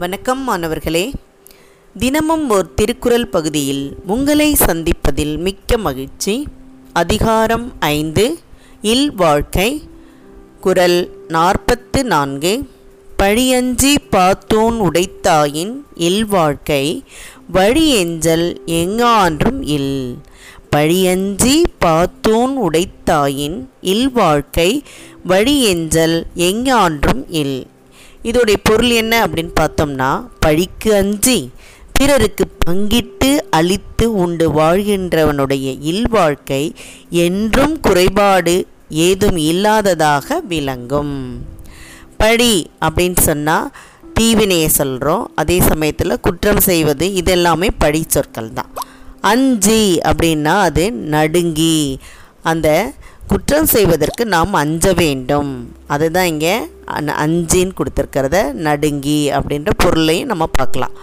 வணக்கம் மாணவர்களே. தினமும் ஒரு திருக்குறள் பகுதியில் உங்களை சந்திப்பதில் மிக்க மகிழ்ச்சி. அதிகாரம் ஐந்து இல் வாழ்க்கை குரல் நாற்பத்து நான்கு பழியஞ்சி பாத்தோன் உடைத்தாயின் இல் வாழ்க்கை வழியெஞ்சல் எங்கான்றும் இல். பழியஞ்சி பாத்தோன் உடைத்தாயின் இல் வாழ்க்கை வழியெஞ்சல் எங்கான்றும் இல். இதோடைய பொருள் என்ன அப்படின்னு பார்த்தோம்னா பழிக்கு அஞ்சி பிறருக்கு பங்கிட்டு அழித்து உண்டு வாழ்கின்றவனுடைய இல்வாழ்க்கை என்றும் குறைபாடு ஏதும் இல்லாததாக விளங்கும். பழி அப்படின்னு சொன்னால் தீவினையை சொல்கிறோம் அதே சமயத்தில் குற்றம் செய்வது இதெல்லாமே பழி சொற்கள் தான் அஞ்சி அப்படின்னா அது நடுங்கி. அந்த குற்றம் செய்வதற்கு நாம் அஞ்ச வேண்டும். அதுதான் இங்கே அஞ்சின்னு கொடுத்துருக்கிறத நடுங்கி அப்படின்ற பொருளையும் நம்ம பார்க்கலாம்.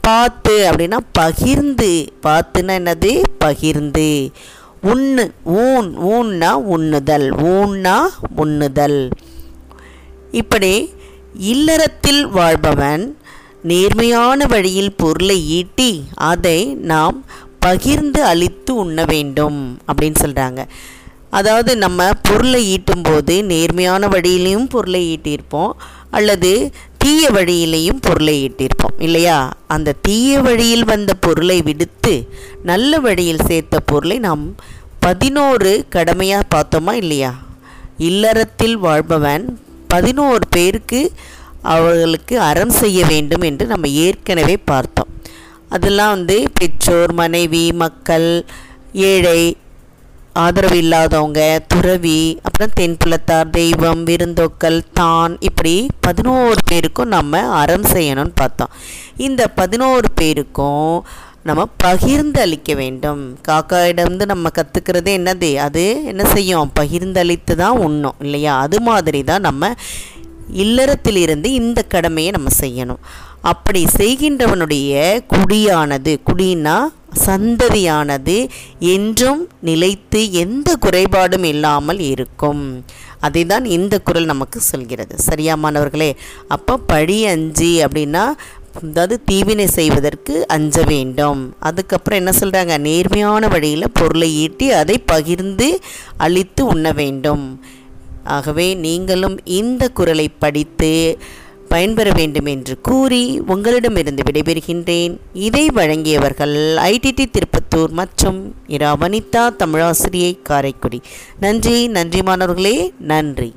பார்த்து அப்படின்னா பகிர்ந்து. பார்த்துன்னா என்னது? பகிர்ந்து. உண்ணு ஊன் ஊன்னா உண்ணுதல். ஊன்னா உண்ணுதல். இப்படி இல்லறத்தில் வாழ்பவன் நேர்மையான வழியில் பொருளை ஈட்டி அதை நாம் பகிர்ந்து அளித்து உண்ண வேண்டும் அப்படின்னு சொல்கிறாங்க அதாவது நம்ம பொருளை ஈட்டும்போது நேர்மையான வழியிலையும் பொருளை ஈட்டியிருப்போம் அல்லது தீய வழியிலையும் பொருளை ஈட்டியிருப்போம் இல்லையா? அந்த தீய வழியில் வந்த பொருளை விடுத்து நல்ல வழியில் சேர்த்த பொருளை நாம் பதினோரு கடமையாக பார்த்தோமா இல்லையா? இல்லறத்தில் வாழ்பவன் பதினோரு பேருக்கு அவர்களுக்கு அறம் செய்ய வேண்டும் என்று நம்ம ஏற்கனவே பார்த்தோம். அதெல்லாம் வந்து பெற்றோர் மனைவி மக்கள் ஏழை ஆதரவு இல்லாதவங்க துறவி அப்புறம் தென்புலத்தார் தெய்வம் விருந்தோக்கள் தான் இப்படி பதினோரு பேருக்கும் நம்ம அறம் செய்யணும்னு பார்த்தோம். இந்த பதினோரு பேருக்கும் நம்ம பகிர்ந்து அளிக்க வேண்டும். காக்காயிடம்ந்து நம்ம கற்றுக்கிறது என்னது? அது என்ன செய்யும்? பகிர்ந்தளித்து தான் உண்ணும் இல்லையா? அது மாதிரி தான் நம்ம இல்லறத்திலிருந்து இந்த கடமையை நம்ம செய்யணும். அப்படி செய்கின்றவனுடைய குடியானது குடின்னா சந்ததியானது என்றும் நிலைத்து எந்த குறைபாடும் இல்லாமல் இருக்கும். அதை தான் இந்த குரல் நமக்கு சொல்கிறது. சரியா மாணவர்களே? அப்போ பழி அஞ்சு அப்படின்னா அதாவது தீவினை செய்வதற்கு அஞ்ச வேண்டும். அதுக்கப்புறம் என்ன சொல்கிறாங்க நேர்மையான வழியில் பொருளை ஈட்டி அதை பகிர்ந்து அழித்து உண்ண வேண்டும். ஆகவே நீங்களும் இந்த குரலை படித்து பயன்பெற வேண்டும் என்று கூறி உங்களிடமிருந்து விடைபெறுகின்றேன். இதை வழங்கியவர்கள் ஐடிடி திருப்பத்தூர் மற்றும் இரா வனிதா தமிழாசிரியை காரைக்குடி. நன்றி நன்றி மாணவர்களே நன்றி.